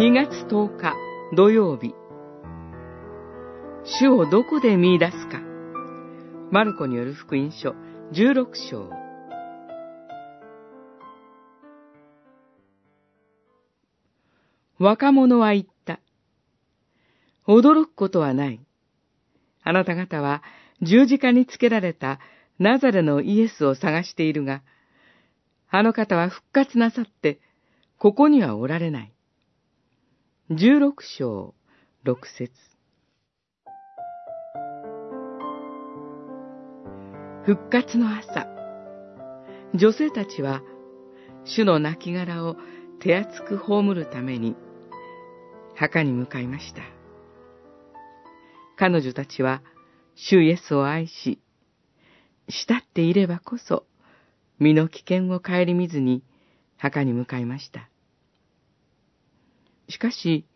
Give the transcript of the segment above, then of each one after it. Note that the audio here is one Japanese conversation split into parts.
2月10日土曜日主をどこで見出すかマルコによる福音書16章若者は言った。驚くことはない。あなた方は十字架につけられたナザレのイエスを探しているが、あの方は復活なさって、ここにはおられない。十六章六節復活の朝、女性たちは、主の亡骸を手厚く葬るために、墓に向かいました。彼女たちは、主イエスを愛し、慕っていればこそ、身の危険を顧みずに墓に向かいました。しかし、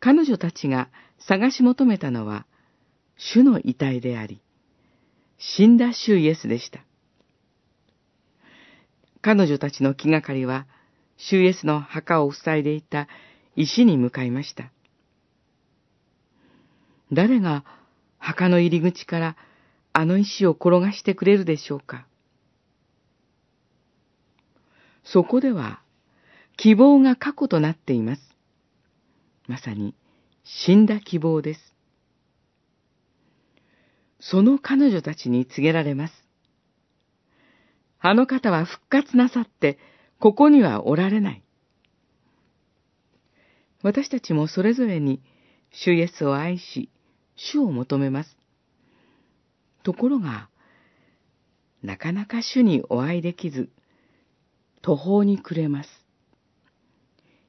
彼女たちが探し求めたのは、主の遺体であり、死んだ主イエスでした。彼女たちの気がかりは、主イエスの墓を塞いでいた石に向かいました。誰が墓の入り口からあの石を転がしてくれるでしょうかそこでは希望が過去となっています。まさに死んだ希望です。その彼女たちに告げられます。あの方は復活なさって、ここにはおられない。私たちもそれぞれに、主イエスを愛し、主を求めます。ところが、なかなか主にお会いできず、途方に暮れます。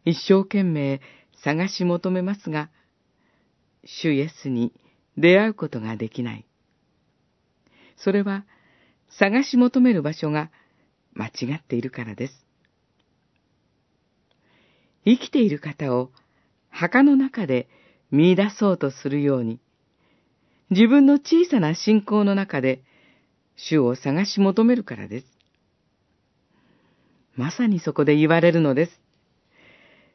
一生懸命探し求めますが、主イエスに出会うことができない。それは、探し求める場所が間違っているからです。生きている方を墓の中で見出そうとするように、自分の小さな信仰の中で主を探し求めるからです。まさにそこで言われるのです。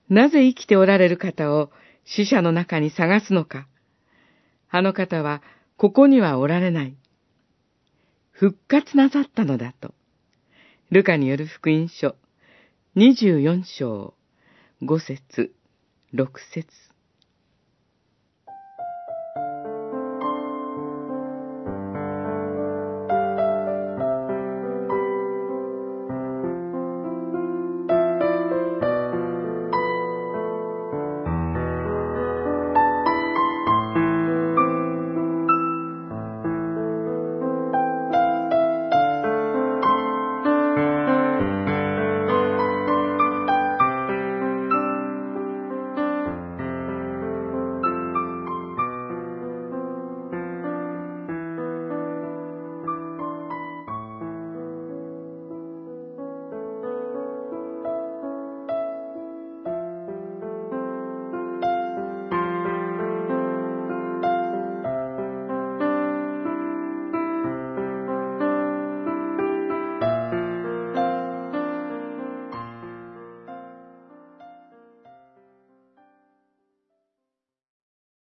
なぜ生きておられる方を死者の中に探すのか。あの方はここにはおられない。復活なさったのだと。ルカによる福音書、24章、5節、6節